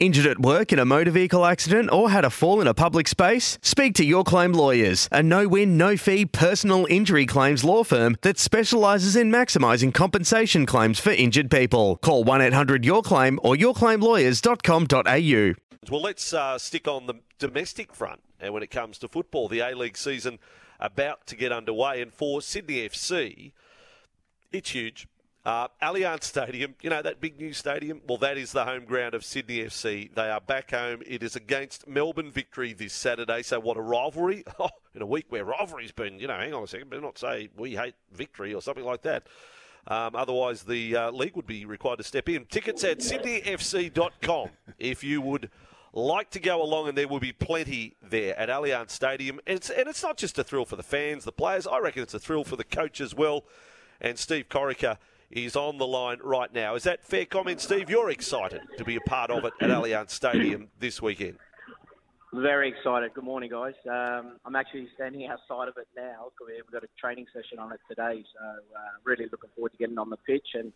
Injured at work in a motor vehicle accident or had a fall in a public space? Speak to Your Claim Lawyers, a no win, no fee personal injury claims law firm that specialises in maximising compensation claims for injured people. Call 1 800 Your Claim or yourclaimlawyers.com.au. Well, let's uh, stick on the domestic front. And when it comes to football, the A League season about to get underway. And for Sydney FC, it's huge. Uh, Allianz Stadium, you know, that big new stadium, well, that is the home ground of Sydney FC. They are back home. It is against Melbourne Victory this Saturday. So, what a rivalry. Oh, in a week where rivalry's been, you know, hang on a second, better not say we hate victory or something like that. Um, otherwise, the uh, league would be required to step in. Tickets at sydneyfc.com if you would like to go along, and there will be plenty there at Allianz Stadium. And it's, and it's not just a thrill for the fans, the players. I reckon it's a thrill for the coach as well. And Steve Corica is on the line right now. Is that fair comment, Steve? You're excited to be a part of it at Allianz Stadium this weekend. Very excited. Good morning, guys. Um, I'm actually standing outside of it now. We've got a training session on it today, so uh, really looking forward to getting on the pitch and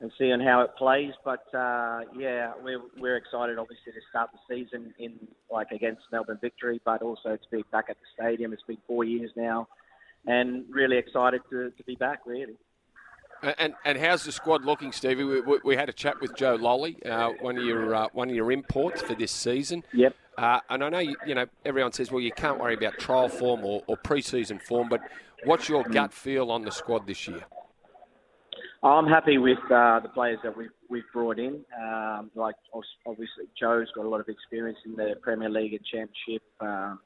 and seeing how it plays. But uh, yeah, we're we're excited, obviously, to start the season in like against Melbourne Victory, but also to be back at the stadium. It's been four years now, and really excited to, to be back. Really. And, and how's the squad looking, Stevie? We, we, we had a chat with Joe Lolley, uh, one of your uh, one of your imports for this season. Yep. Uh, and I know you, you know everyone says, well, you can't worry about trial form or, or pre-season form, but what's your gut feel on the squad this year? I'm happy with uh, the players that we've we've brought in. Um, like obviously, Joe's got a lot of experience in the Premier League and Championship. Um,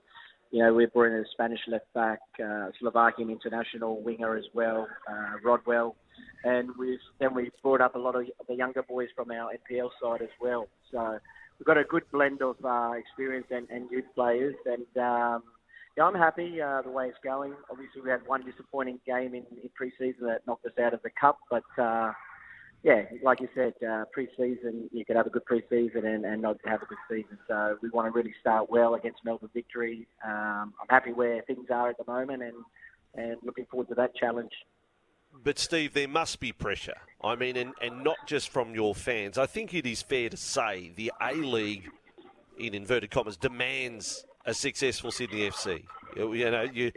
you know, we've brought in a Spanish left back, uh, Slovakian international winger as well, uh, Rodwell, and we've then we've brought up a lot of the younger boys from our NPL side as well. So we've got a good blend of uh, experience and, and youth players, and um, yeah, I'm happy uh, the way it's going. Obviously, we had one disappointing game in, in pre-season that knocked us out of the cup, but. Uh, yeah, like you said, uh, pre-season, you could have a good pre-season and, and not have a good season. So we want to really start well against Melbourne Victory. Um, I'm happy where things are at the moment and, and looking forward to that challenge. But Steve, there must be pressure. I mean, and, and not just from your fans. I think it is fair to say the A League, in inverted commas, demands a successful Sydney FC. You know, you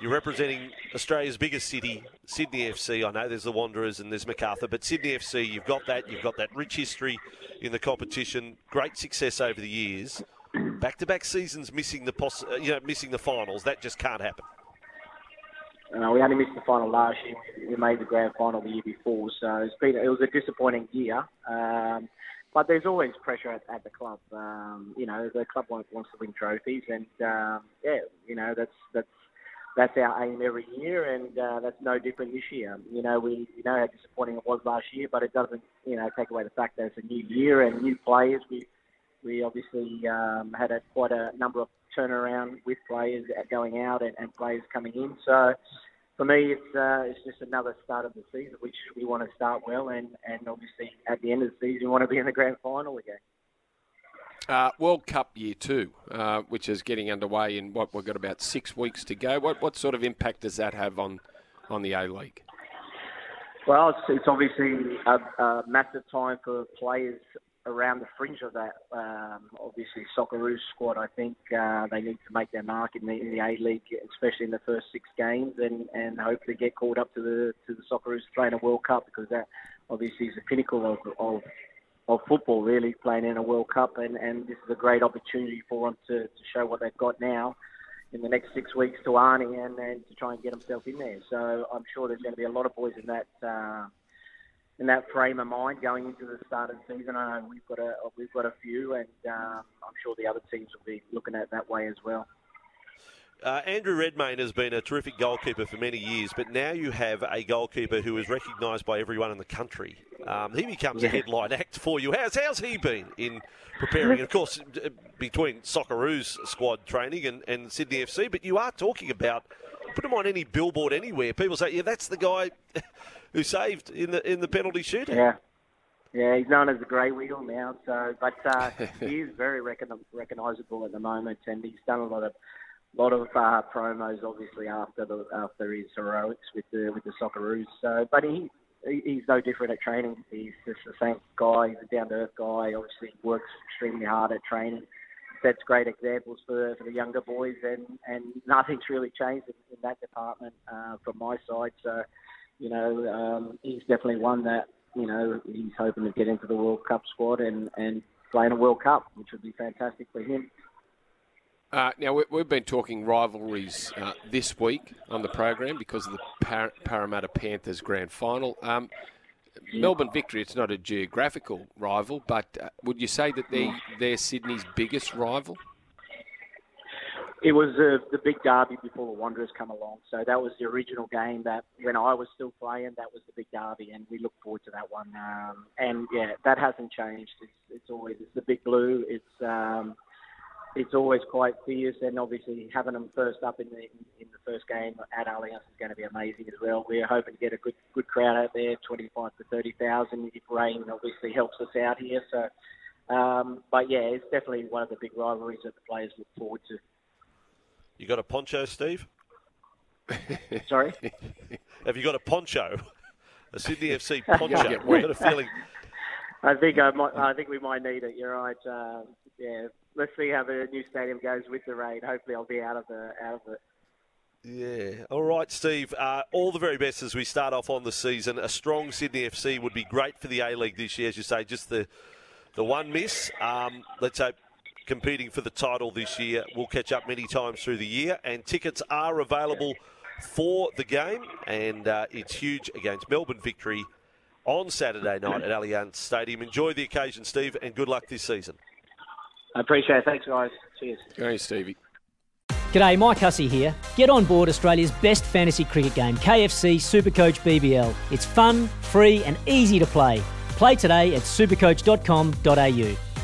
you're representing Australia's biggest city, Sydney FC. I know there's the Wanderers and there's Macarthur, but Sydney FC, you've got that. You've got that rich history in the competition. Great success over the years. Back-to-back seasons missing the poss- uh, you know missing the finals. That just can't happen. Uh, we only missed the final last year. We made the grand final the year before, so it's been it was a disappointing year. Um, but there's always pressure at, at the club. Um, you know, the club wants, to win trophies, and um, yeah, you know that's that's that's our aim every year, and uh, that's no different this year. You know, we you know how disappointing it was last year, but it doesn't you know take away the fact that it's a new year and new players. We we obviously um, had a, quite a number of turnaround with players going out and, and players coming in. So for me, it's uh, it's just another start of the season, which we want to start well, and, and obviously at the end of the season, we want to be in the grand final again. Uh, World Cup year two, uh, which is getting underway in what we've got about six weeks to go. What what sort of impact does that have on on the A League? Well, it's, it's obviously a, a, massive time for players around the fringe of that. Um, obviously, Socceroos squad. I think uh, they need to make their mark in the in the A League, especially in the first six games, and, and hopefully get called up to the to the Socceroos Trainer World Cup because that obviously is the pinnacle of, of of football, really, playing in a World Cup, and, and this is a great opportunity for them to, to show what they've got now in the next six weeks to Arnie and, and to try and get himself in there. So I'm sure there's going to be a lot of boys in that uh, in that frame of mind going into the start of the season. I know we've got a we've got a few, and um, I'm sure the other teams will be looking at it that way as well. uh, Andrew Redmayne has been a terrific goalkeeper for many years, but now you have a goalkeeper who is recognised by everyone in the country. Um, he becomes a headline act for you. How's, how's he been in preparing? And of course, between Socceroos squad training and, and Sydney FC, but you are talking about put him on any billboard anywhere. People say, yeah, that's the guy who saved in the in the penalty shootout. Yeah. Yeah, he's known as the Grey Wiggle now. So, but uh, he is very recon- recognisable at the moment, and he's done a lot of lot of uh, promos, obviously after the after his heroics with the with the Socceroos. So, but he he's no different at training. He's just the same guy. He's a down to earth guy. Obviously, works extremely hard at training. Sets great examples for for the younger boys, and and nothing's really changed in, in that department uh, from my side. So, you know, um, he's definitely one that you know he's hoping to get into the World Cup squad and and play in a World Cup, which would be fantastic for him. Uh, now, we, have been talking rivalries uh, this week on the program because of the Par- Parramatta Panthers grand final. Um, Melbourne victory, it's not a geographical rival, but uh, would you say that they, they're Sydney's biggest rival? It was uh, the big derby before the Wanderers come along. So that was the original game that when I was still playing, that was the big derby, and we look forward to that one. Um, and yeah, that hasn't changed. It's, it's always it's the big blue. It's um, it's always quite fierce, and obviously having them first up in the in the first game at Allianz is going to be amazing as well. We're hoping to get a good good crowd out there, twenty five to thirty thousand. If rain obviously helps us out here, so um, but yeah, it's definitely one of the big rivalries that the players look forward to. You got a poncho, Steve? Sorry, have you got a poncho? A Sydney FC poncho? I've got a feeling. I think I might. I think we might need it. You're right. Um, yeah, let's see how the new stadium goes with the rain. Hopefully, I'll be out of the out of it. Yeah. All right, Steve. Uh, all the very best as we start off on the season. A strong Sydney FC would be great for the A League this year, as you say. Just the the one miss. Um, let's hope competing for the title this year. We'll catch up many times through the year, and tickets are available for the game, and uh, it's huge against Melbourne victory on Saturday night at Allianz Stadium. Enjoy the occasion, Steve, and good luck this season. I appreciate it. Thanks, guys. Cheers. Hey, Stevie. G'day, Mike Hussey here. Get on board Australia's best fantasy cricket game, KFC Supercoach BBL. It's fun, free, and easy to play. Play today at supercoach.com.au.